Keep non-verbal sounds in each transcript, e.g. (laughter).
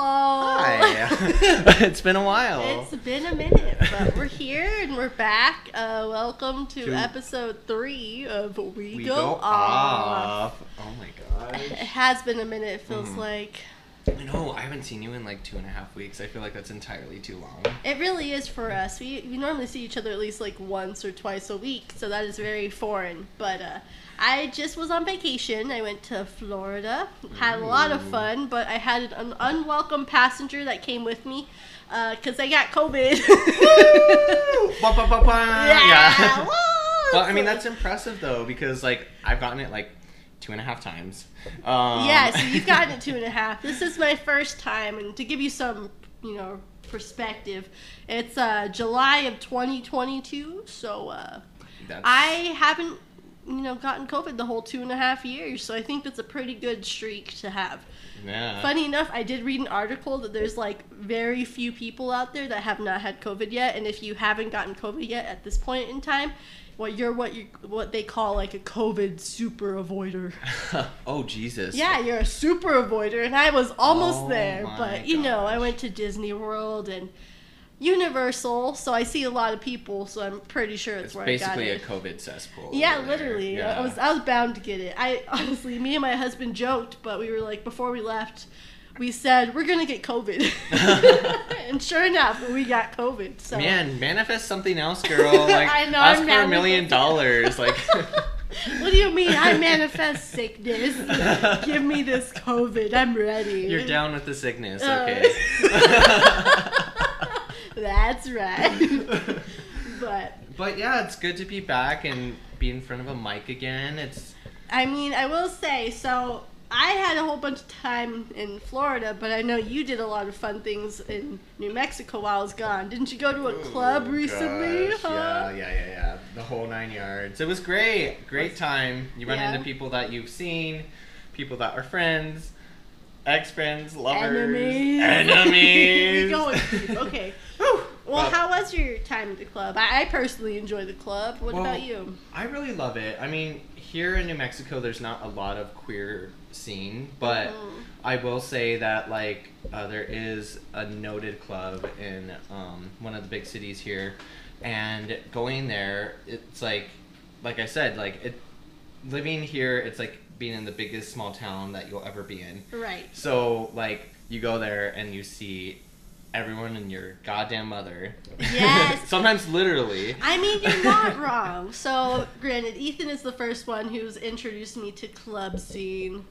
Hi. (laughs) it's been a while. It's been a minute, but we're here and we're back. Uh, welcome to, To- episode three of We, we Go, go Off. off. Oh my gosh. It has been a minute, it feels Mhm. like. I know. I haven't seen you in like two and a half weeks. I feel like that's entirely too long. It really is for us. We, we normally see each other at least like once or twice a week, so that is very foreign. But uh, I just was on vacation. I went to Florida, had a lot of fun, but I had an unwelcome passenger that came with me because I got COVID. Ba, ba, ba, ba. yeah. woo! Well, I mean that's impressive though because like I've gotten it like two and a half times. Um, yeah, so you've (laughs) gotten it two and a half. This is my first time, and to give you some, you know, perspective, it's uh, July of 2022. So uh, I haven't, you know, gotten COVID the whole two and a half years. So I think that's a pretty good streak to have. yeah. Funny enough, I did read an article that there's like very few people out there that have not had COVID yet, and if you haven't gotten COVID yet at this point in time, well, you're what you what they call like a COVID super avoider. (laughs) oh Jesus. Yeah, you're a super avoider, and I was almost Oh there. But you know, I went to Disney World and Universal, so I see a lot of people. So I'm pretty sure it's, It's where basically I a got it. COVID cesspool. yeah, literally. Yeah. I was I was bound to get it. I (laughs) honestly, me and my husband joked, but we were like before we left, we said we're gonna get COVID, (laughs) and sure enough, we got COVID. So Man, manifest something else, girl. (laughs) Like, I know, ask I'm for a million dollars. Like, what do you mean? I manifest sickness. Give me this COVID. I'm ready. You're down with the sickness, Uh, okay? That's right. (laughs) but but yeah, it's good to be back and be in front of a mic again. It's I mean, I will say so. I had a whole bunch of time in Florida, but I know you did a lot of fun things in New Mexico while I was gone. Didn't you go to a oh, club Oh, recently? huh? Yeah, yeah, yeah, yeah. The whole nine yards. It was great. Great time. You run Yeah. into people that you've seen, people that are friends, ex friends, lovers, Enemies. enemies. (laughs) we going deep. Okay. (laughs) Whew. Well, But- how was your time at the club? I, I personally enjoy the club. What Well, about you? I really love it. I mean, here in New Mexico, there's not a lot of queer scene, but Mhm. I will say that like uh, there is a noted club in um, one of the big cities here, and going there, it's like, like I said, like it, living here, it's like being in the biggest small town that you'll ever be in. Right. So like you go there and you see everyone and your goddamn mother. Yes. (laughs) Sometimes literally. I mean, you're not (laughs) wrong. So, granted, Ethan is the first one who's introduced me to club scene.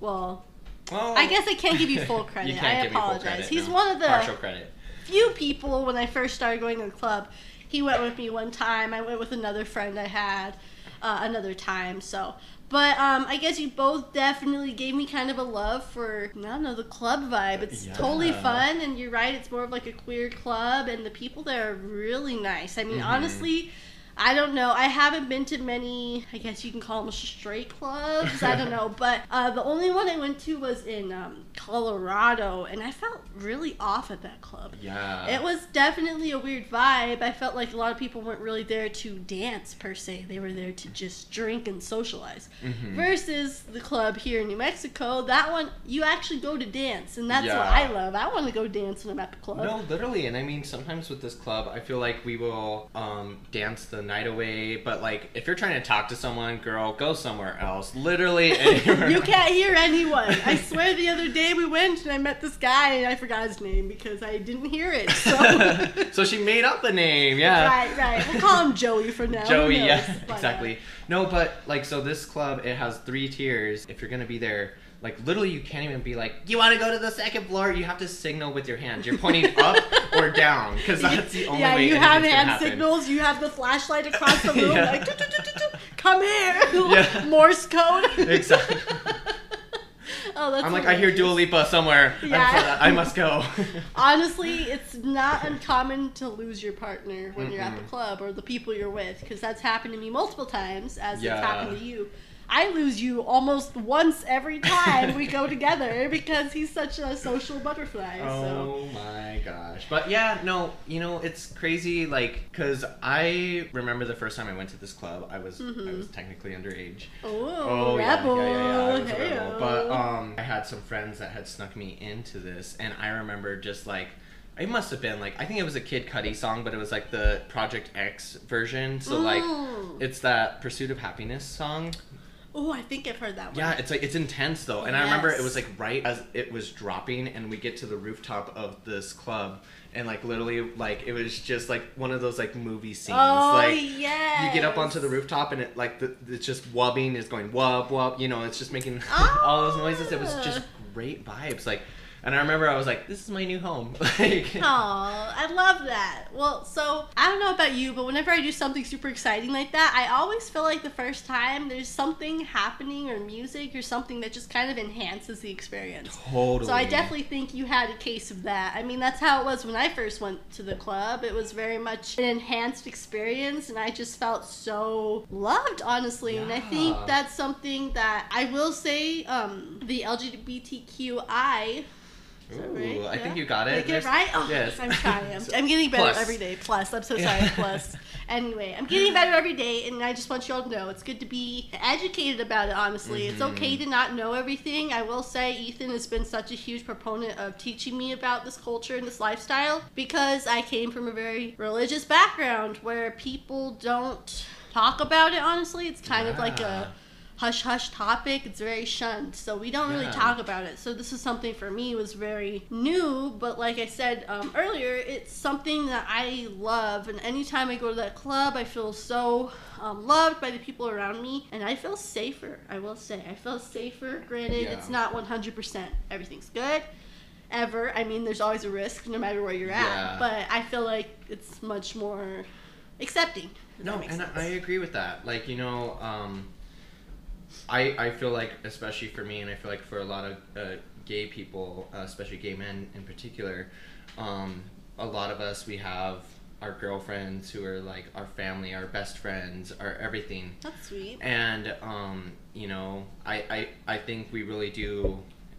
Well, Well, I guess I can't give you full (laughs) credit. You can't I give me full apologize. credit, He's no. one of the partial credit. few people when I first started going to the club. He went with me one time. I went with another friend I had uh, another time. So, but um, I guess you both definitely gave me kind of a love for I don't know the club vibe. It's totally fun, and you're right. It's more of like a queer club, and the people there are really nice. I mean, Mhm. honestly. I don't know. I haven't been to many, I guess you can call them straight clubs. I don't (laughs) know. But uh, the only one I went to was in um, Colorado, and I felt really off at that club. Yeah. It was definitely a weird vibe. I felt like a lot of people weren't really there to dance per se. They were there to just drink and socialize. Mhm. Versus the club here in New Mexico, that one you actually go to dance, and that's what I love. I want to go dance when I'm at the club. No, literally, and I mean sometimes with this club, I feel like we will um, dance the night away. But like, if you're trying to talk to someone, girl, go somewhere else. Literally, (laughs) anywhere. you can't hear anyone. I (laughs) swear the other day we went and I met this guy and I forgot his name because I didn't hear it. So (laughs) so she made up a name, yeah. Right, right. We'll call him Joey for now. Joey, knows? yeah, But, uh, exactly. No, but like, so this club it has three tiers. If you're gonna be there, like literally, you can't even be like, "You want to go to the second floor?" You have to signal with your hands. You're pointing up or down because that's the only yeah, way. you have hand happen. signals. You have the flashlight across the (laughs) room, Yeah. like "Doo, doo, doo, doo, doo, come here, (laughs) Yeah. (laughs) Morse code. Exactly. oh, that's I'm like, I hear Dua. Lipa somewhere. Yeah. I must go. Honestly, it's not uncommon to lose your partner when you're at the club or the people you're with, because that's happened to me multiple times, as Yeah. it's happened to you. I lose you almost once every time we go together because he's such a social butterfly. So. Oh my gosh. But yeah, no, you know, it's crazy like cuz I remember the first time I went to this club, I was I was technically underage. Oh, yeah, rebel. yeah, yeah, yeah, was a rebel. But um I had some friends that had snuck me into this and I remember just like it must have been like I think it was a Kid Cudi song, but it was like the Project X version. So like Mm. it's that Pursuit of Happiness song. Oh, I think I've heard that one. Yeah, it's like it's intense though, and I remember it was like right as it was dropping, and we get to the rooftop of this club, and like literally like it was just like one of those like movie scenes. Oh, like yes. you get up onto the rooftop, and it like the, it's just wubbing, is going wub wub, you know, it's just making Ah. (laughs) all those noises. It was just great vibes, like. And I remember I was like, "This is my new home." (laughs) like, Aw, I love that. Well, so I don't know about you, but whenever I do something super exciting like that, I always feel like the first time there's something happening or music or something that just kind of enhances the experience. totally. So I definitely think you had a case of that. I mean, that's how it was when I first went to the club. It was very much an enhanced experience, and I just felt so loved, honestly. And I think that's something that I will say um, the LGBTQI. Ooh, right? I Yeah? think you got it. get it right? Oh, yes. I'm trying. (laughs) I'm, getting better Plus. every day. Plus, I'm so Yeah. sorry. (laughs) Plus. Anyway, I'm getting better every day, and I just want you all to know it's good to be educated about it, honestly. It's Mhm. okay to not know everything. I will say, Ethan has been such a huge proponent of teaching me about this culture and this lifestyle because I came from a very religious background where people don't talk about it, honestly. It's kind of like a hush hush topic. It's very shunned, so we don't really talk about it. So this is something for me was very new, but like I said um, earlier, it's something that I love. And anytime I go to that club, I feel so um, loved by the people around me, and I feel safer. I will say, I feel safer. Granted, Yeah. it's not 100%. Everything's good. Ever. I mean, there's always a risk no matter where you're at. Yeah. But I feel like it's much more accepting. No, and sense. I agree with that. Like you know, um, I I feel like especially for me, and I feel like for a lot of uh, gay people, uh, especially gay men in particular, um, a lot of us we have our girlfriends who are like our family, our best friends, our everything, That's sweet. and um, you know, I, I I think we really do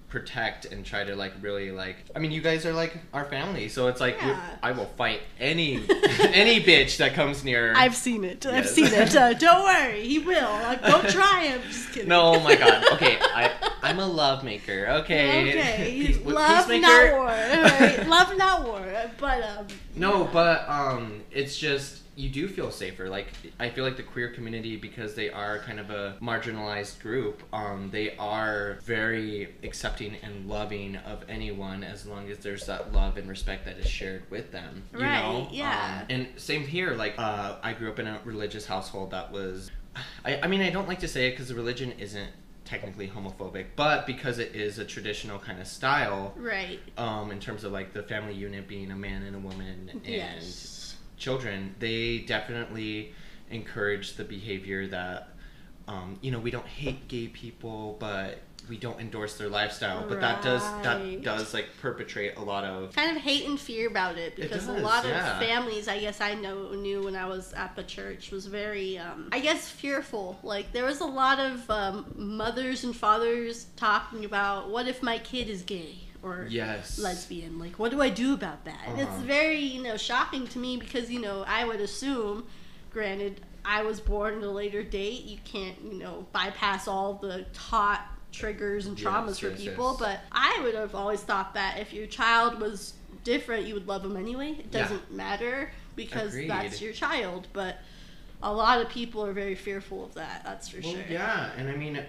protect and try to like really like I mean you guys are like our family so it's like Yeah. I will fight any (laughs) any bitch that comes near I've seen it. I've seen it. (laughs) Uh, don't worry, he will. Like, don't try him. Just kidding. No, oh my god. (laughs) Okay, I I'm a love maker. Okay. Okay. Peace- Love peacemaker? not war. Alright, Love not war. But um. No, but um, it's just you do feel safer. Like I feel like the queer community because they are kind of a marginalized group. Um, they are very accepting and loving of anyone as long as there's that love and respect that is shared with them. You Right, know. yeah. Um, and same here. Like uh, I grew up in a religious household that was. I I mean I don't like to say it because the religion isn't technically homophobic, but because it is a traditional kind of style, Right. um, in terms of like the family unit being a man and a woman and Yes. Children, they definitely encourage the behavior that, um, you know, we don't hate gay people, but we don't endorse their lifestyle. But that does that does like perpetrate a lot of Kind of hate and fear about it because a does, lot of families, I guess I know knew when I was at the church, was very, um, I guess, fearful. Like there was a lot of um, mothers and fathers talking about, what if my kid is gay or yes lesbian. Like, what do I do about that? It's Uh-huh. very, you know, shocking to me because, you know, I would assume, granted, I was born at a later date. You can't, you know, bypass all the taught triggers and traumas Yes, for yes, people. But I would have always thought that if your child was different, you would love them anyway. It doesn't matter because Agreed. that's your child. But a lot of people are very fearful of that. That's for well, sure. yeah, and I mean,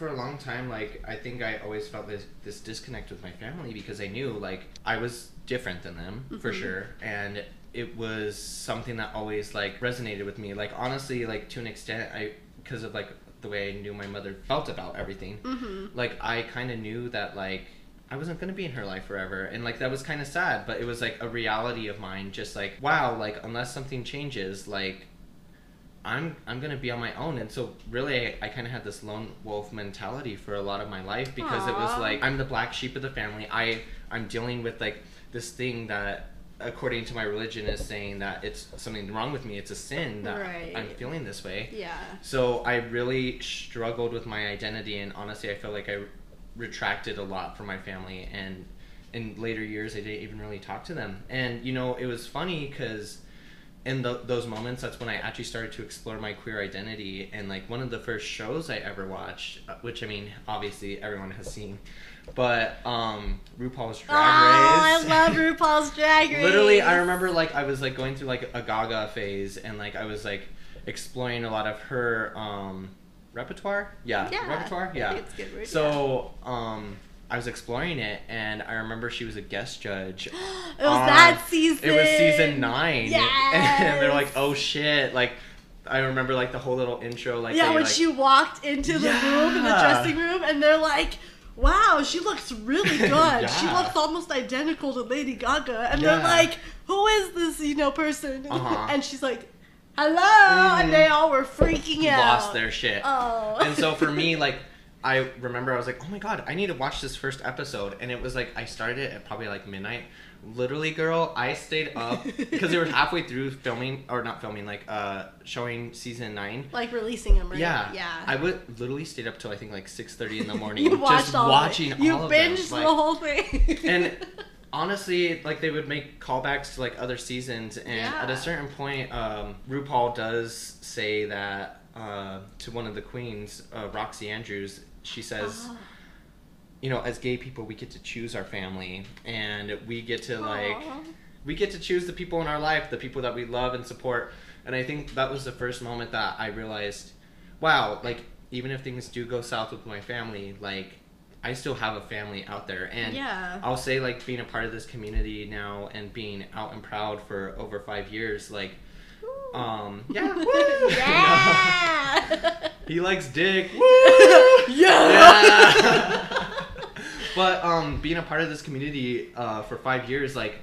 for a long time, like I think I always felt this this disconnect with my family because I knew like I was different than them for Mhm. sure, and it was something that always like resonated with me. Like honestly, like to an extent, I because of like the way I knew my mother felt about everything. hmm Like I kind of knew that like. I wasn't gonna be in her life forever, and like that was kind of sad, but it was like a reality of mine. Just like wow, like unless something changes, like I'm I'm gonna be on my own, and so really I, I kind of had this lone wolf mentality for a lot of my life because it was like I'm the black sheep of the family. I I'm dealing with like this thing that according to my religion is saying that it's something wrong with me it's a sin that Right. i'm feeling this way Yeah. so i really struggled with my identity and honestly i feel like i retracted a lot from my family and in later years i didn't even really talk to them and you know it was funny because in tho- those moments that's when i actually started to explore my queer identity and like one of the first shows i ever watched uh, which i mean obviously everyone has seen but um rupaul's drag Race. oh, I love (laughs) RuPaul's Drag Race. literally i remember like i was like going through like a gaga phase and like i was like exploring a lot of her um repertoire? Yeah, Yeah, repertoire? Yeah. Think it's good word, so um i was exploring it and i remember she was a guest judge (gasps) It was on- that season. it was season nine and they're like oh shit like i remember like the whole little intro like yeah, they, when like, she walked into the room, in the dressing room, and they're like, wow, she looks really (laughs) good. She looks almost identical to Lady Gaga. And Yeah. they're like, who is this, you know, person? (laughs) Uh-huh. And she's like, hello. Mhm. And they all were freaking out. lost their shit Oh. and so for me like i remember i was like oh my god i need to watch this first episode and it was like i started it at probably like midnight literally girl i stayed up (laughs) because they were halfway through filming or not filming like uh showing season nine like releasing them, right? yeah Yeah. i would literally stayed up till i think like 6.30 in the (laughs) morning you watched just watching all watching of it. You all binged them the whole thing. and (laughs) honestly like they would make callbacks to like other seasons and at a certain point um, rupaul does say that uh, to one of the queens uh, Roxxxy Andrews she says Oh. you know as gay people we get to choose our family and we get to like we get to choose the people in our life the people that we love and support and i think that was the first moment that i realized wow like even if things do go south with my family like i still have a family out there and yeah. I'll say like being a part of this community now and being out and proud for over five years, like um (laughs) yeah, woo! yeah. he likes dick. (laughs) yeah. Yeah. but um being a part of this community uh for five years, like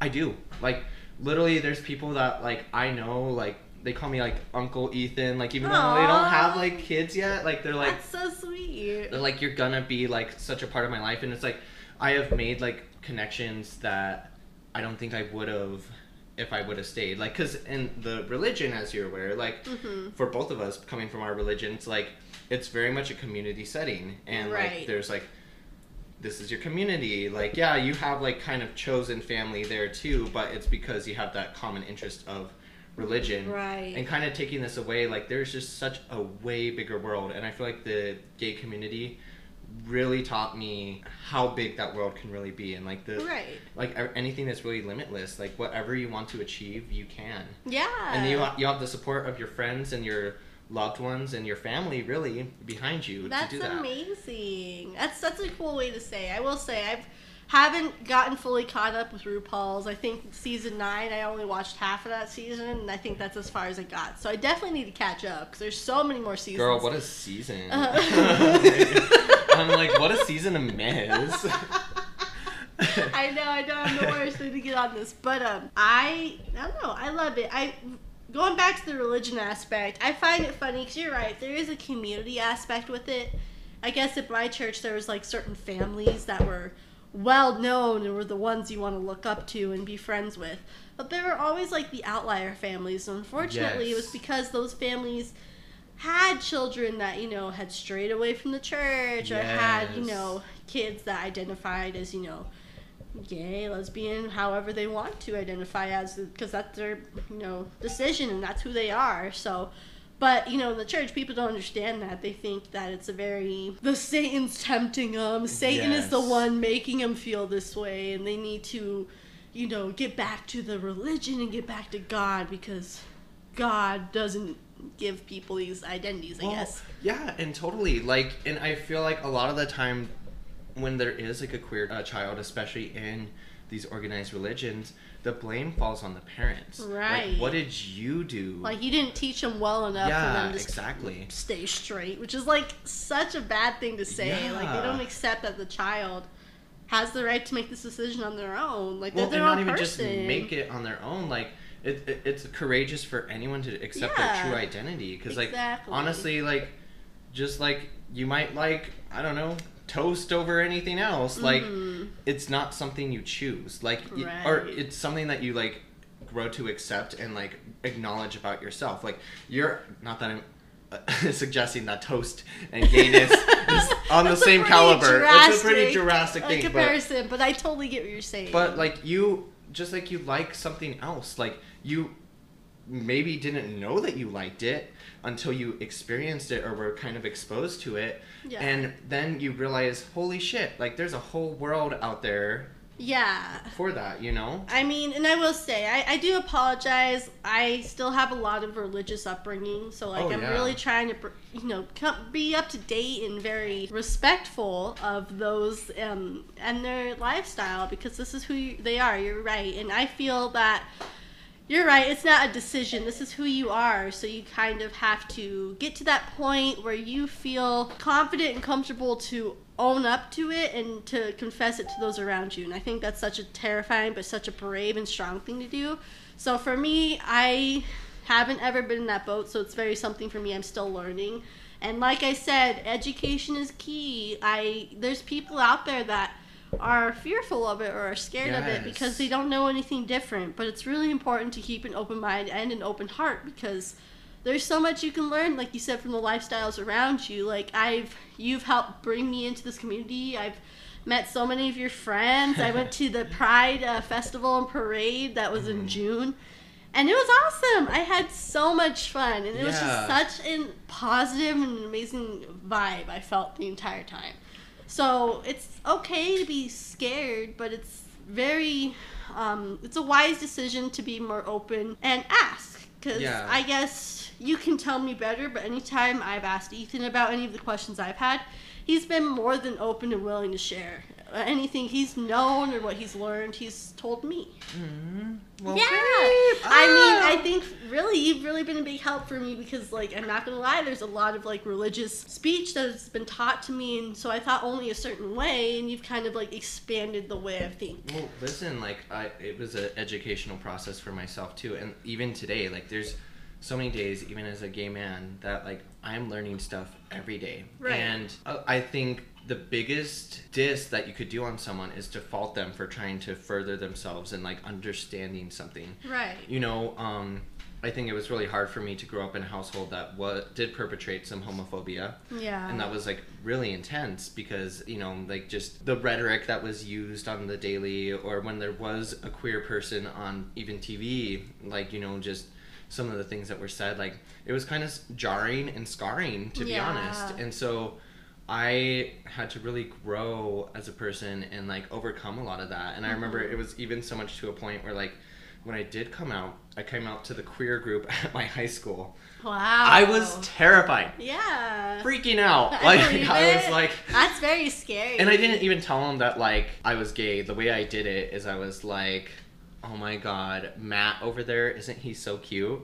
I do. Like literally there's people that like I know like they call me like Uncle Ethan, like even though they don't have like kids yet, like they're like That's so sweet. they're like you're gonna be like such a part of my life and it's like i have made like connections that i don't think i would have if i would have stayed. Like because in the religion as you're aware like Mhm. for both of us coming from our religions like it's very much a community setting. And like there's like this is your community. Like yeah you have like kind of chosen family there too but it's because you have that common interest of religion. Right. and kind of taking this away like there's just such a way bigger world. And i feel like the gay community really taught me how big that world can really be and like the Right. like anything that's really limitless like whatever you want to achieve you can Yeah. and you, you have the support of your friends and your loved ones and your family really behind you That's to do that amazing. That's that's a cool way to say. I will say I've haven't gotten fully caught up with RuPaul's. I think season nine. I only watched half of that season, and I think that's as far as I got. So I definitely need to catch up because there's so many more seasons. girl what a season Uh-huh. (laughs) i'm like what a season to miss (laughs) I know, I know, I'm the worst thing to get on this, but um, I, I don't know, I love it. I going back to the religion aspect, I find it funny because you're right. There is a community aspect with it. I guess at my church there was like certain families that were well known and were the ones you want to look up to and be friends with. But there were always like the outlier families. And unfortunately, it was because those families had children that you know had strayed away from the church or had you know kids that identified as you know gay, lesbian, however they want to identify as, because that's their you know decision and that's who they are. So, but you know, in the church, people don't understand that. They think that it's a very the Satan's tempting them. Satan is the one making them feel this way, and they need to, you know, get back to the religion and get back to God because God doesn't give people these identities. I Well, guess. Yeah, and totally. Like, and I feel like a lot of the time when there is like a queer uh, child, especially in these organized religions, the blame falls on the parents. Right. Like, what did you do? Like you didn't teach them well enough for yeah, them to exactly. stay straight, which is like such a bad thing to say. Like they don't accept that the child has the right to make this decision on their own. Like they're their and not own even person. just make it on their own. Like, it, it, it's courageous for anyone to accept their true identity. Because, like, honestly, like, just like you might like, I don't know, toast over anything else. Like Mhm. it's not something you choose. Like y- or it's something that you like grow to accept and like acknowledge about yourself. Like you're not that I'm uh, (laughs) suggesting that toast and gayness (laughs) is on the same caliber. It's a pretty drastic, drastic thing, but comparison, but, I totally get what you're saying. but like you just like you like something else. Like you maybe didn't know that you liked it until you experienced it or were kind of exposed to it. Yeah. And then you realize, holy shit, like there's a whole world out there yeah. for that, you know? I mean, and I will say, I, I do apologize. I still have a lot of religious upbringing, so like Oh, I'm yeah. really trying to, you know, be up to date and very respectful of those um, and their lifestyle because this is who you, they are. You're right, and I feel that you're right. It's not a decision. This is who you are. So you kind of have to get to that point where you feel confident and comfortable to own up to it and to confess it to those around you. And I think that's such a terrifying but such a brave and strong thing to do. So for me, I haven't ever been in that boat, so it's very something for me. I'm still learning. And like I said, education is key. I there's people out there that are fearful of it or are scared of it because they don't know anything different. But it's really important to keep an open mind and an open heart because there's so much you can learn, like you said, from the lifestyles around you. Like I've, you've helped bring me into this community. I've met so many of your friends. I went to the (laughs) Pride uh, Festival and Parade that was in June. And it was awesome. I had so much fun, and it was just such a positive and amazing vibe I felt the entire time. So it's okay to be scared, but it's very, um, it's a wise decision to be more open and ask. Because Yeah. I guess you can tell me better, but anytime I've asked Ethan about any of the questions I've had, he's been more than open and willing to share. Uh, Anything he's known or what he's learned, he's told me. Mm-hmm. Well, yeah. I mean, ah. I think really you've really been a big help for me because like I'm not gonna lie, there's a lot of like religious speech that has been taught to me and so I thought only a certain way and you've kind of like expanded the way I think. Well, listen, like I, it was an educational process for myself too, and even today, like there's so many days, even as a gay man, that like I'm learning stuff every day, Right. and uh, I think the biggest diss that you could do on someone is to fault them for trying to further themselves and like understanding something. Right. You know, um, I think it was really hard for me to grow up in a household that wa- did perpetrate some homophobia Yeah. and that was like really intense because you know like just the rhetoric that was used on the daily or when there was a queer person on even tv like you know just some of the things that were said like it was kind of jarring and scarring to be Yeah. honest and so i had to really grow as a person and like overcome a lot of that and i remember Mm-hmm. it was even so much to a point where like when i did come out i came out to the queer group (laughs) at my high school Wow. i was terrified Yeah. freaking out. (laughs) I Like I was like That's very scary. and I didn't even tell them that like I was gay. The way I did it is I was like, "Oh my god, Matt over there, isn't he so cute?"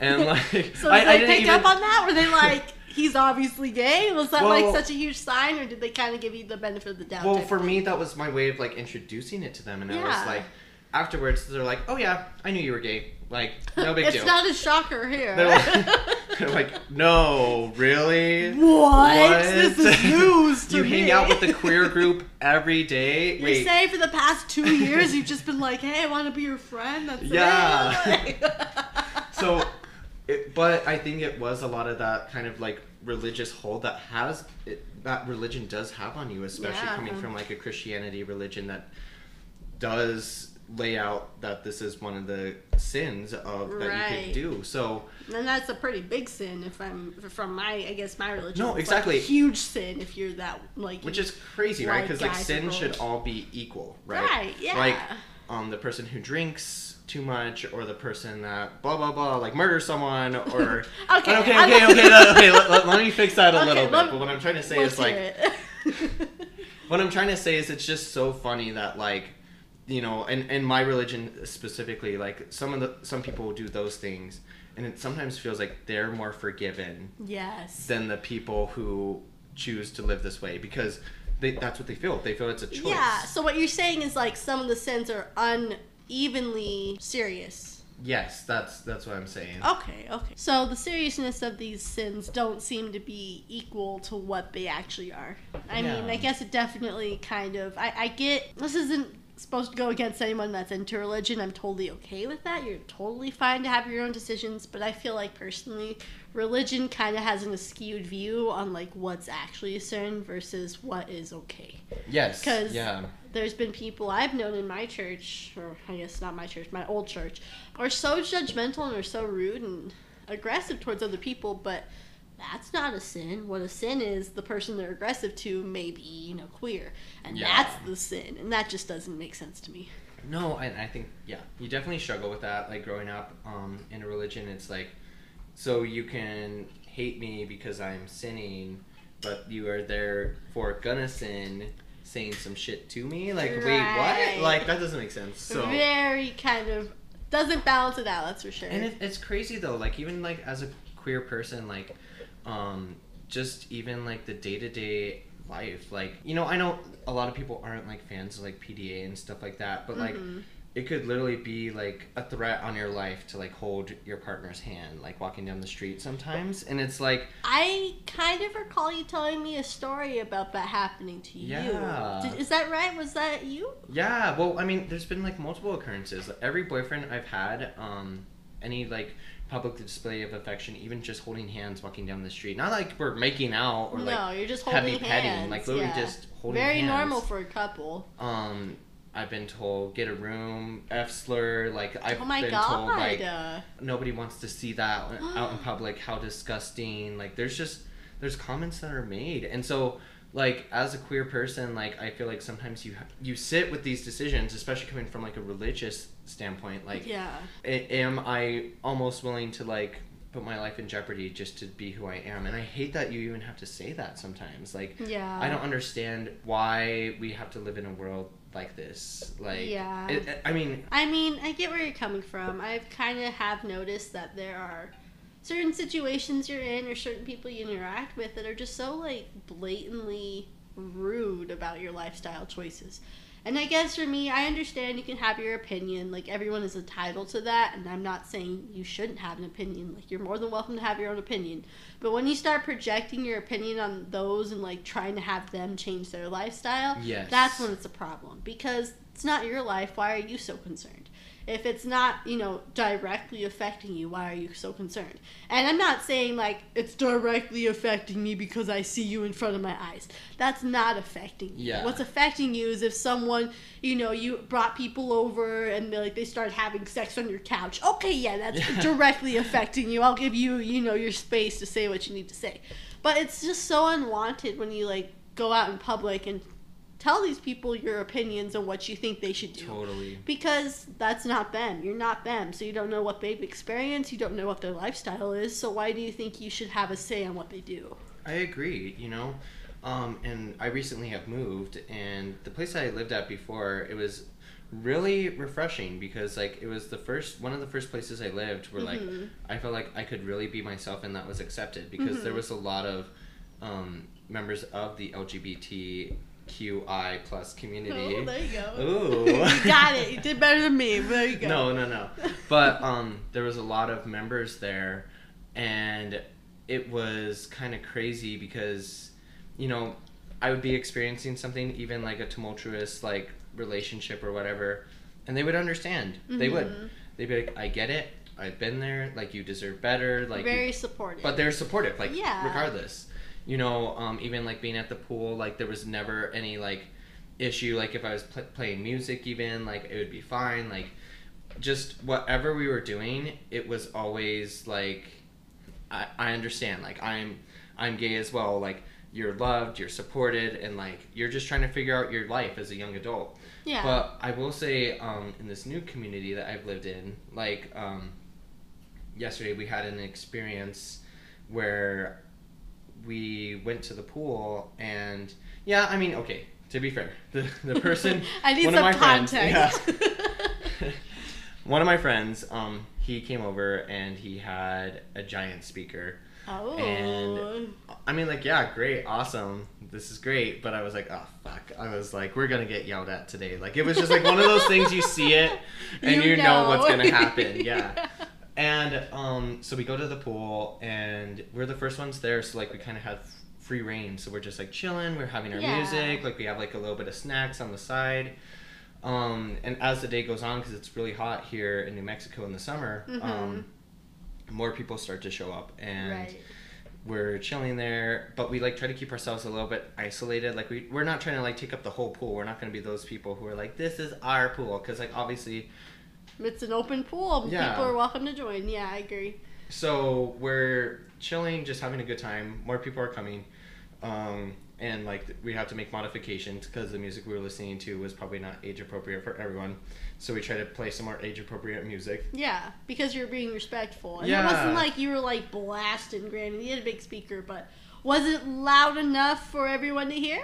And (laughs) like So I, did I they didn't even up on that? Were they like, he's obviously gay? Was that Well- like such a huge sign, or did they kind of give you the benefit of the doubt? Well, for me that was my way of like introducing it to them and I was like afterwards they're like, "Oh yeah, I knew you were gay." Like, no (laughs) big it's deal. It's not a shocker here. They're like, (laughs) they're like, "No, really?" what? This is (laughs) news to you me. hang out with the queer group every day. Wait, saying for the past two years you've just been like, "Hey, I want to be your friend." That's Yeah. so it, but i think it was a lot of that kind of like religious hold that has it, that religion does have on you especially Yeah. coming from like a christianity religion that does lay out that this is one of the sins of that you can do so and that's a pretty big sin if I'm from my, I guess my religion. No, exactly. Like huge sin if you're that like. which is crazy right because like sin should all be equal right Right, yeah. like um the person who drinks too much or the person that blah blah blah like murder someone (laughs) or Okay, okay okay okay (laughs) let, okay let, let- let me fix that a Okay, little bit let- but what i'm trying to say is like (laughs) what I'm trying to say is it's just so funny that like you know and and my religion specifically like some of the some people do those things and it sometimes feels like they're more forgiven yes. than the people who choose to live this way because they, that's what they feel they feel it's a choice Yeah. So what you're saying is like some of the sins are unevenly serious. Yes, that's that's what I'm saying. Okay, okay. So the seriousness of these sins don't seem to be equal to what they actually are. I mean, I guess it definitely kind of. I, I get this isn't supposed to go against anyone that's into religion. I'm totally okay with that. You're totally fine to have your own decisions, but I feel like personally, religion kind of has an skewed view on like what's actually a sin versus what is okay. Yes. 'Cause- yeah. there's been people I've known in my church, or I guess not my church, my old church, are so judgmental and are so rude and aggressive towards other people, but that's not a sin. What a sin is, the person they're aggressive to may be, you know, queer. And Yeah. that's the sin. And that just doesn't make sense to me. No, and I think yeah, you definitely struggle with that. Like growing up um, in a religion, it's like, so you can hate me because I'm sinning, but you are therefore gonna sin, saying some shit to me. Like wait, what? Like that doesn't make sense. So Very kind of doesn't balance it out, that's for sure. and it, it's crazy though. Like even like as a queer person, like, um, just even like the day to day life. Like you know, I know a lot of people aren't like fans of like PDA and stuff like that, but like Mhm. it could literally be like a threat on your life to like hold your partner's hand like walking down the street sometimes and it's like I kind of recall you telling me a story about that happening to Yeah. you. Did, is that right? Was that you? yeah well i mean there's been like multiple occurrences every boyfriend i've had um any like public display of affection even just holding hands walking down the street not like we're making out or no, like you're just holding heavy petting like literally yeah. just holding Very hands normal for a couple. um I've been told get a room, F slur. Like I've oh been god. told like nobody wants to see that out in (gasps) public how disgusting like there's just there's comments that are made and so like as a queer person like i feel like sometimes you you sit with these decisions especially coming from like a religious standpoint like yeah. am i almost willing to like put my life in jeopardy just to be who i am and i hate that you even have to say that sometimes like Yeah. i don't understand why we have to live in a world like this like Yeah. it, i mean I mean, I get where you're coming from. I've kind of have noticed that there are certain situations you're in or certain people you interact with that are just so like blatantly rude about your lifestyle choices. And I guess for me, I understand you can have your opinion. Like everyone is entitled to that, and I'm not saying you shouldn't have an opinion. Like you're more than welcome to have your own opinion. But when you start projecting your opinion on those and like trying to have them change their lifestyle, Yes. that's when it's a problem because it's not your life. Why are you so concerned? If it's not, you know, directly affecting you, why are you so concerned? And I'm not saying like it's directly affecting me because I see you in front of my eyes. That's not affecting you. Yeah. What's affecting you is if someone, you know, you brought people over and they like they started having sex on your couch. Okay, yeah, that's Yeah. (laughs) directly affecting you. I'll give you, you know, your space to say what you need to say. But it's just so unwanted when you like go out in public and tell these people your opinions on what you think they should do. totally Because that's not them. You're not them. So you don't know what they've experienced. You don't know what their lifestyle is. So why do you think you should have a say on what they do? I agree, you know. Um, and I recently have moved, and the place I lived at before, it was really refreshing because like it was the first one of the first places I lived where like Mhm. I felt like I could really be myself and that was accepted because there Mhm. was a lot of um, members of the LGBTQI plus community. Oh, there you go. Ooh. (laughs) you got it. You did better than me. There you go. No, no, no. But um, there was a lot of members there, and it was kind of crazy because, you know, I would be experiencing something, even like a tumultuous like relationship or whatever, and they would understand. They would. Mhm. They'd be like, "I get it. I've been there. Like you deserve better. Like you- Very supportive. but they're supportive like Yeah. regardless you know um, even like being at the pool like there was never any like issue. Like if i was pl- playing music even like it would be fine. Like just whatever we were doing it was always like i, I understand. Like i'm i'm gay as well. Like you're loved you're supported and like you're just trying to figure out your life as a young adult. Yeah. but I will say, um, in this new community that I've lived in, like um, yesterday, we had an experience where we went to the pool, and yeah, I mean, okay, to be fair, (laughs) the the person, (laughs) I need one some of my friends, yeah. (laughs) one of my friends, um, he came over and he had a giant speaker. oh. And- I mean, like, yeah, great, awesome, this is great, but I was like, oh fuck. I was like, we're gonna get yelled at today. Like it was just like one of those things you see it and you, You know. know. what's gonna happen. Yeah. And um, so we go to the pool and we're the first ones there, so like we kind of have free reign. So we're just like chilling. We're having our Yeah. music. Like we have like a little bit of snacks on the side. Um, and as the day goes on, because it's really hot here in New Mexico in the summer, um, more people start to show up and right. we're chilling there but we like try to keep ourselves a little bit isolated like we, we're not trying to like take up the whole pool we're not going to be those people who are like this is our pool because like obviously It's an open pool. Yeah. People are welcome to join. Yeah, I agree. so we're chilling just having a good time more people are coming um, and like we have to make modifications because the music we were listening to was probably not age appropriate for everyone so we try to play some more age appropriate music Yeah, because you're being respectful. And Yeah. it wasn't like you were like blasting. Granted, you had a big speaker, but was it loud enough for everyone to hear?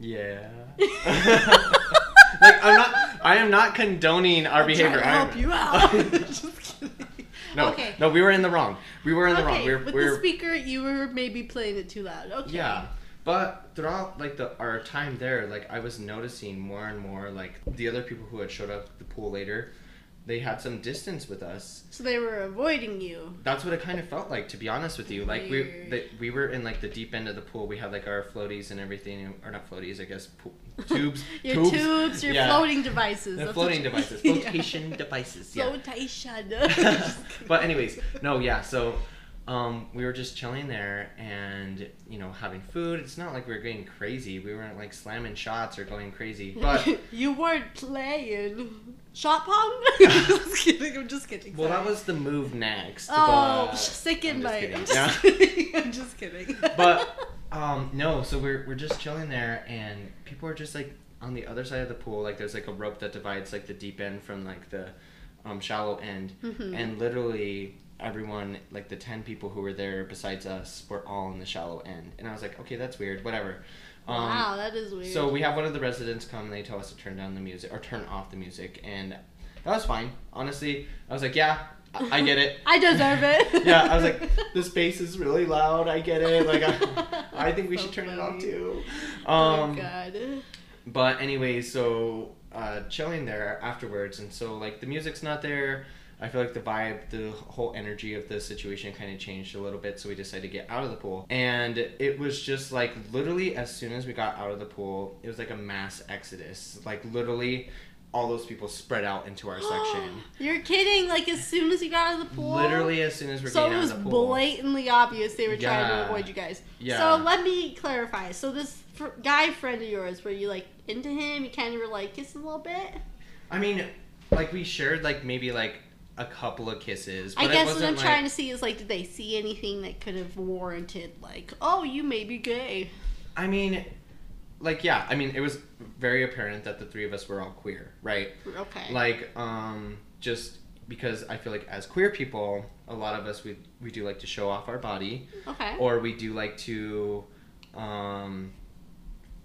yeah (laughs) (laughs) like i'm not i am not condoning our I'm behavior trying to help I'm- you (laughs) out. Just kidding. No, Okay. no, we were in the wrong. We were in the wrong. okay, We were, with we the speaker, you were maybe playing it too loud. Okay. yeah. But throughout like the our time there, like I was noticing more and more like the other people who had showed up at the pool later, they had some distance with us. So they were avoiding you. That's what it kind of felt like, to be honest with you. Like we the, we were in like the deep end of the pool. We had like our floaties and everything, or not floaties, I guess, pool, tubes, (laughs) Your tubes, tubes, your Yeah. floating devices. the floating devices, (laughs) Yeah. flotation devices. Yeah. Flotation. (laughs) Just but anyways, no, yeah. So um, we were just chilling there and you know having food. It's not like we were getting crazy. We weren't like slamming shots or going crazy. But you weren't playing shot pong. (laughs) (laughs) just kidding. I'm just kidding. well, that was the move next. Oh, but second I'm night. just I'm just Yeah. kidding. I'm just kidding. (laughs) but um, no, so we're we're just chilling there and people are just like on the other side of the pool. Like there's like a rope that divides like the deep end from like the um, shallow end, Mhm. and literally everyone like the 10 people who were there besides us were all in the shallow end and i was like okay that's weird whatever um, wow, that is weird. so we have one of the residents come and they tell us to turn down the music or turn off the music and that was fine honestly i was like yeah i, I get it (laughs) I deserve it. (laughs) yeah i was like (laughs) the space is really loud i get it like i, I think we So should turn it off funny. too oh um god. but anyway, so uh, chilling there afterwards, and so like the music's not there. I feel like the vibe, the whole energy of the situation kind of changed a little bit, so we decided to get out of the pool. And it was just like literally as soon as we got out of the pool, it was like a mass exodus. Like literally, all those people spread out into our (gasps) section. You're kidding! Like as soon as you got out of the pool. Literally as soon as we're So it getting was out of the pool. It was blatantly obvious they were trying to avoid you guys. Yeah. So let me clarify. So this fr- guy friend of yours, were you like into him? You kind of were like kissing a little bit. I mean, like we shared like maybe like a couple of kisses. But I guess what I'm like, trying to see is like, did they see anything that could have warranted like, oh, you may be gay? I mean, like yeah, I mean it was very apparent that the three of us were all queer, right? Okay. Like um just because I feel like as queer people, a lot of us we we do like to show off our body okay. or we do like to um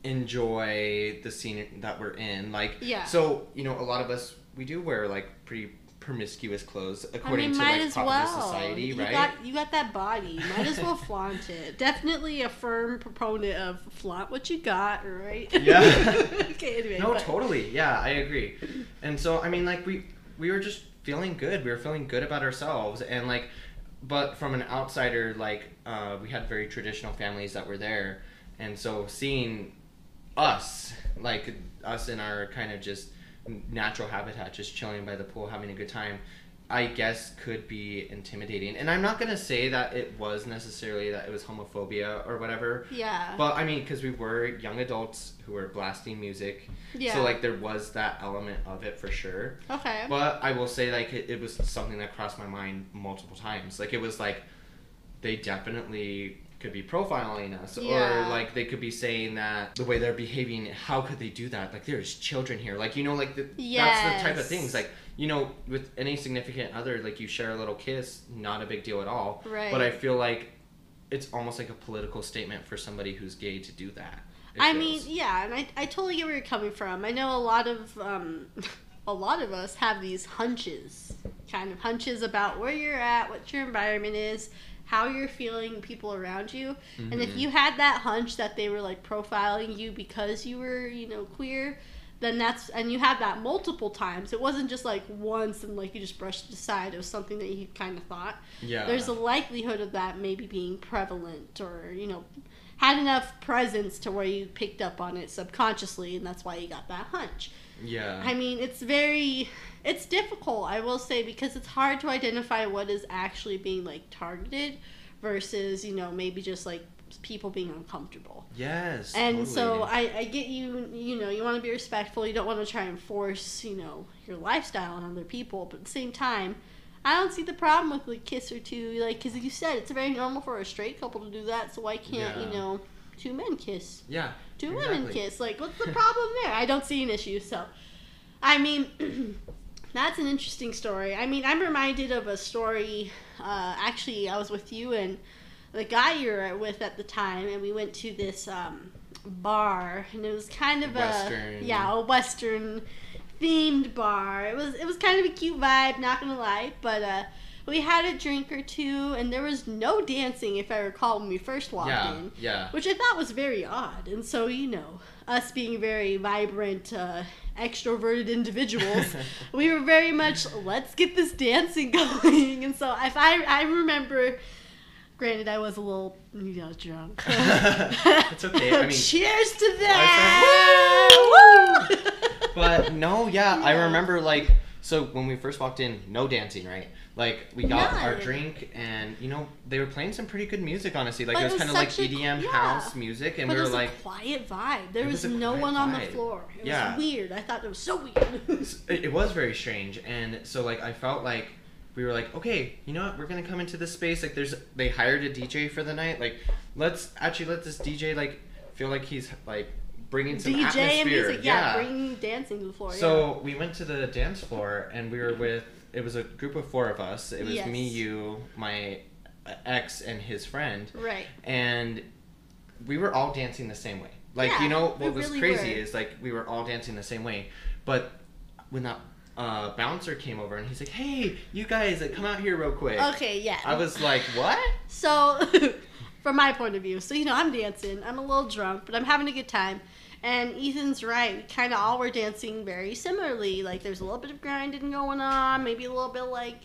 enjoy the scene that we're in. Like Yeah. so, you know, a lot of us we do wear like pretty promiscuous clothes I according mean, to might like as popular well. society, you right? got you got that body. Might as well flaunt it. Definitely a firm proponent of flaunt what you got, right? (laughs) Yeah. (laughs) okay. Anyway. No, but- totally. Yeah, I agree. And so, I mean, like we we were just feeling good. We were feeling good about ourselves, and like, but from an outsider, like uh, we had very traditional families that were there, and so seeing us, like us in our kind of just natural habitat, just chilling by the pool, having a good time. I guess could be intimidating, and I'm not gonna say that it was necessarily that it was homophobia or whatever. Yeah. But I mean, because we were young adults who were blasting music, yeah. so like there was that element of it for sure. okay. But I will say like it, it was something that crossed my mind multiple times. Like it was like they definitely could be profiling us Yeah. or like they could be saying that the way they're behaving how could they do that like there's children here like you know like the, that's the type of things like you know with any significant other like you share a little kiss not a big deal at all Right. but i feel like it's almost like a political statement for somebody who's gay to do that I mean, yeah, and I, I totally get where you're coming from. I know a lot of um, (laughs) a lot of us have these hunches, kind of hunches about where you're at, what your environment is, how you're feeling people around you. And if Mhm. you had that hunch that they were like profiling you because you were, you know, queer, then that's and you had that multiple times. It wasn't just like once and like you just brushed it aside. It was something that you kind of thought. Yeah. There's a likelihood of that maybe being prevalent or, you know, had enough presence to where you picked up on it subconsciously and that's why you got that hunch. yeah. I mean, it's very it's difficult, I will say, because it's hard to identify what is actually being like targeted versus, you know, maybe just like people being uncomfortable. yes. And so. I, I get you, you know, you want to be respectful. You don't want to try and force, you know, your lifestyle on other people. But at the same time, I don't see the problem with like kiss or two. Like, because you said it's very normal for a straight couple to do that. So why can't, Yeah. you know, two men kiss? yeah. two women kiss. Like, what's the (laughs) problem there? I don't see an issue. So, I mean, (clears throat) that's an interesting story. I mean, I'm reminded of a story. Uh, actually, I was with you and the guy you were with at the time, and we went to this um, bar, and it was kind of Western. a yeah, a western themed bar. It was it was kind of a cute vibe, not gonna lie, but uh. We had a drink or two, and there was no dancing, if I recall, when we first walked Yeah. in Yeah. which I thought was very odd. And so, you know, us being very vibrant, uh, extroverted individuals, (laughs) we were very much, let's get this dancing (laughs) going. And so, if I, I remember, granted, I was a little, you know, drunk. (laughs) It's okay, I mean- cheers to that! but no, yeah, I remember like so when we first walked in, no dancing, right? Like we got our drink, and you know they were playing some pretty good music. Honestly, like But it was was kind of like EDM yeah. house music, and but we it were was like, a quiet vibe. There was, was no one on the floor. It Yeah. was weird. I thought it was so weird. (laughs) it, it was very strange, and so like I felt like we were like, okay, you know what, we're gonna come into this space. Like there's they hired a DJ for the night. Like let's actually let this DJ like feel like he's like bringing some DJ atmosphere. and music, yeah, bringing dancing to the floor. yeah. So we went to the dance floor and we were with it was a group of four of us. It was Yes. me, you, my ex, and his friend, Right. and we were all dancing the same way. Like Yeah, you know what was really crazy were. is like we were all dancing the same way, but when that uh, bouncer came over and he's like, "Hey, you guys, come out here real quick." Okay, yeah. I was like, "What?" So, (laughs) from my point of view, so you know, I'm dancing. I'm a little drunk, but I'm having a good time. And Ethan's right. We kind of all were dancing very similarly. Like, there's a little bit of grinding going on, maybe a little bit like,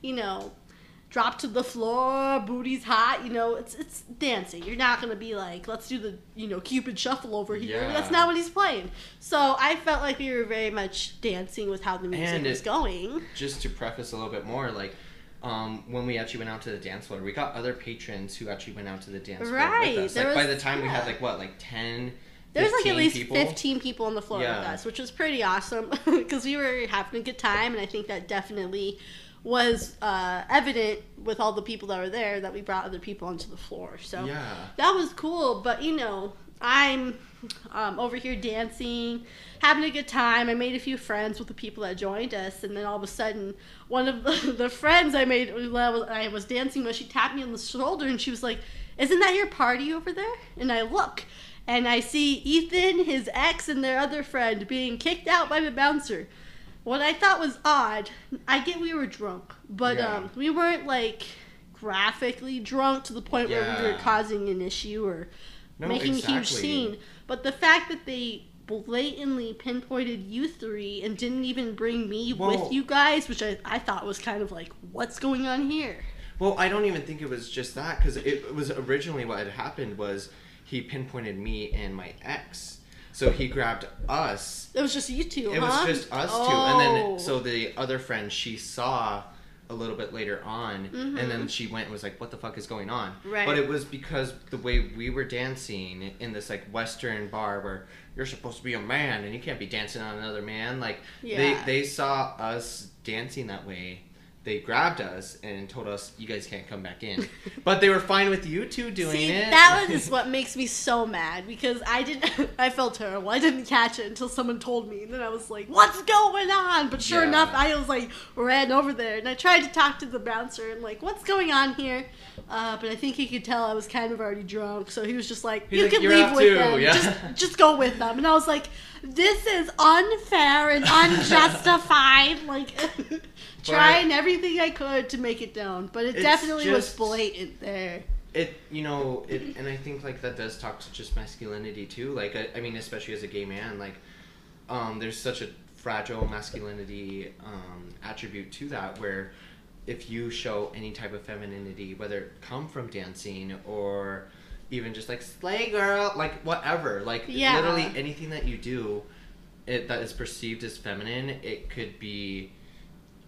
you know, drop to the floor, booty's hot. You know, it's it's dancing. You're not gonna be like, let's do the you know Cupid shuffle over here. Yeah. That's not what he's playing. So I felt like we were very much dancing with how the music And was it- going. just to preface a little bit more, like um, when we actually went out to the dance floor, we got other patrons who actually went out to the dance floor Right, with us. there Like by the time we had like what, like 10, There was like 15 at least people? 15 people on the floor with us, which was pretty awesome (laughs) because we were having a good time, and I think that definitely was uh, evident with all the people that were there that we brought other people onto the floor. So Yeah. that was cool. But you know, I'm um, over here dancing, having a good time. I made a few friends with the people that joined us, and then all of a sudden, one of the, (laughs) the friends I made I was, dancing with, she tapped me on the shoulder and she was like, "Isn't that your party over there?" And I look. And I see Ethan, his ex, and their other friend being kicked out by the bouncer. What I thought was odd, I get we were drunk, but Yeah. um, we weren't like graphically drunk to the point where we were causing an issue or No, making a huge scene. But the fact that they blatantly pinpointed you three and didn't even bring me Well- with you guys, which I, I thought was kind of like, what's going on here? Well, I don't even think it was just that because it, was originally what had happened was he pinpointed me and my ex. So he grabbed us. It was just you two, It huh? was just us two, and Oh. then so the other friend she saw a little bit later on, and then Mhm. she went and was like, "What the fuck is going on?" Right. But it was because the way we were dancing in this like Western bar where you're supposed to be a man and you can't be dancing on another man. Like Yeah. they they saw us dancing that way. They grabbed us and told us you guys can't come back in. (laughs) but they were fine with you two doing See, it. that was (laughs) what makes me so mad because I didn't. (laughs) I felt terrible. I didn't catch it until someone told me, and then I was like, "What's going on?" But sure Yeah. enough, I was like ran over there, and I tried to talk to the bouncer and like, "What's going on here?" Uh, but I think he could tell I was kind of already drunk, so he was just like, He's "You like, can "You're leave with too," them. yeah. Just, just go with them." And I was like, "This is unfair and unjustified." (laughs) Like. (laughs) Trying every everything I could to make it down, but it definitely was blatant there. it you know it and i think like that does talk to just masculinity too like i, I mean especially as a gay man like um, there's such a fragile masculinity um, attribute to that where if you show any type of femininity whether it come from dancing or even just like slay girl like whatever like Yeah. literally anything that you do it that is perceived as feminine it could be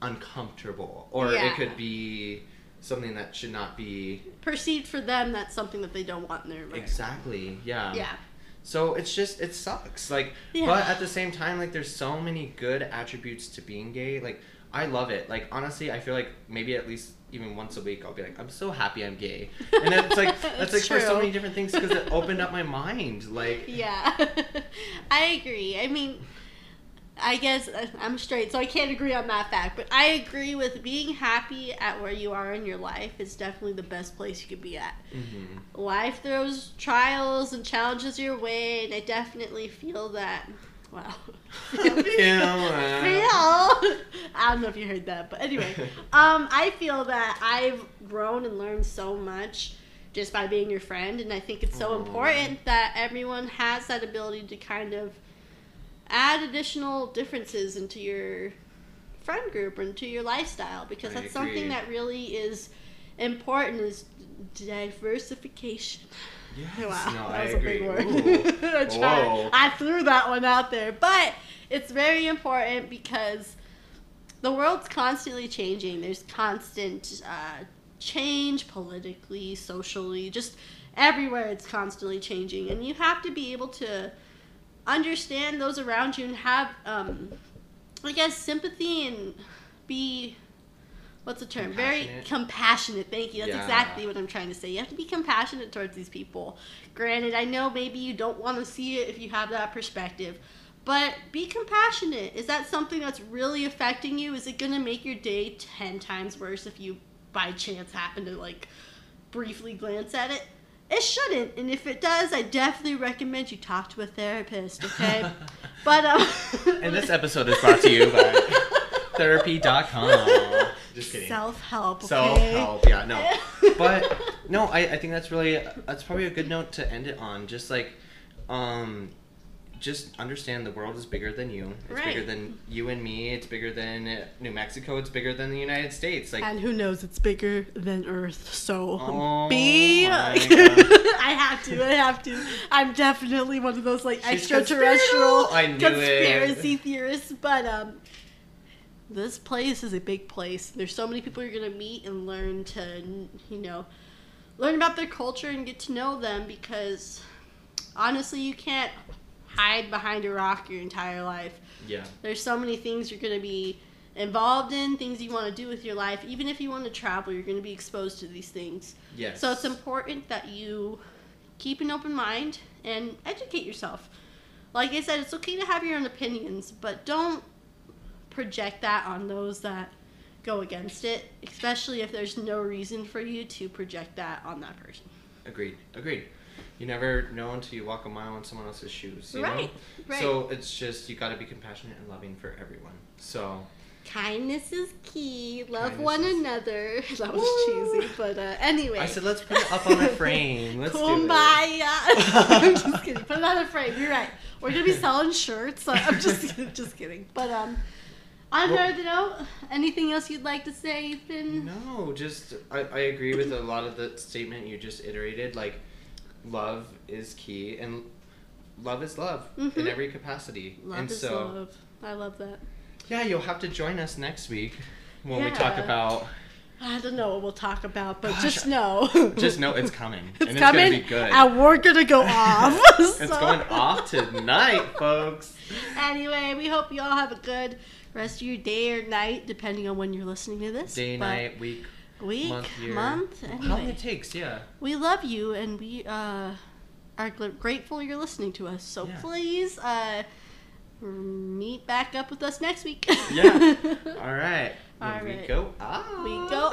uncomfortable or Yeah. it could be something that should not be Perceived for them, that's something that they don't want in their life. Exactly. Yeah. Yeah. So it's just it sucks. Like Yeah. but at the same time like there's so many good attributes to being gay. Like I love it. Like honestly, I feel like maybe at least even once a week I'll be like I'm so happy I'm gay. And it's like (laughs) that's like It's for so many different things because it opened up my mind. Like (laughs) Yeah, (laughs) I agree. I mean, I guess uh, I'm straight, so I can't agree on that fact. But I agree with being happy at where you are in your life is definitely the best place you could be at. mhm. Life throws trials and challenges your way, and I definitely feel that. Wow. Yeah. (laughs) I don't know if you heard that, but anyway, (laughs) um, I feel that I've grown and learned so much just by being your friend, and I think it's so Aw. important that everyone has that ability to kind of add additional differences into your friend group or into your lifestyle because I that's something that really is important is diversification. Yes. Wow, No, that I was agree. a big word. (laughs) I, tried. Whoa. I threw that one out there, but it's very important because the world's constantly changing. There's constant uh, change politically, socially, just everywhere. It's constantly changing, and you have to be able to understand those around you and have, um, I guess, sympathy and be. What's the term? Very Compassionate. compassionate. Thank you. That's Yeah. exactly what I'm trying to say. You have to be compassionate towards these people. Granted, I know maybe you don't want to see it if you have that perspective, but be compassionate. Is that something that's really affecting you? Is it going to make your day 10 times worse if you by chance happen to like briefly glance at it? It shouldn't. And if it does, I definitely recommend you talk to a therapist, okay? (laughs) but um And this episode is brought to you by (laughs) therapy.com. Just kidding. Self-help, okay? Self help, yeah, no. (laughs) But no, I, I think that's really that's probably a good note to end it on. Just like um just understand the world is bigger than you. It's bigger than you and me. It's bigger than New Mexico. It's bigger than the United States. Like and who knows, it's bigger than Earth, so Oh be. (laughs) I have to, I have to. I'm definitely one of those like She's extraterrestrial conspiratorial. I knew conspiracy it. theorists, but um, this place is a big place. There's so many people you're gonna meet and learn to, you know, learn about their culture and get to know them because honestly, you can't hide behind a rock your entire life. yeah. There's so many things you're going to be involved in, things you want to do with your life. Even if you want to travel, you're going to be exposed to these things. Yes. So it's important that you keep an open mind and educate yourself. Like I said, it's okay to have your own opinions, but don't project that on those that go against it, especially if there's no reason for you to project that on that person. Agreed. Agreed. You never know until you walk a mile in someone else's shoes. You Right, Know? right. So it's just you got to be compassionate and loving for everyone. So Kindness is key. Love Kindness one is- another. (laughs) That was Woo. cheesy, but uh, anyway. I said let's put it up on a frame. Let's do it. Kumbaya. (laughs) I'm just kidding. Put it on a frame. You're right. We're gonna be selling shirts. (laughs) I'm just just kidding. But um, on Well- another note, anything else you'd like to say, Ethan? No, just I, I agree with a lot of the statement you just iterated. Like, love is key, and love is love in Mhm. every capacity. Love and is so, love. I love that. yeah, you'll have to join us next week when we talk about. I don't know what we'll talk about, but Gosh, just know. Just know it's (laughs) coming, it's and coming, it's gonna be good. and we're gonna go off. (laughs) it's So- going off tonight, folks. (laughs) Anyway, we hope you all have a good rest of your day or night, depending on when you're listening to this. Day, But night, week, week, month, year, month. How long it takes? Yeah. we love you, and we uh, are gl- grateful you're listening to us. So Yeah. please uh, meet back up with us next week. Yeah. (laughs) All right. All When we go. Ah. we go.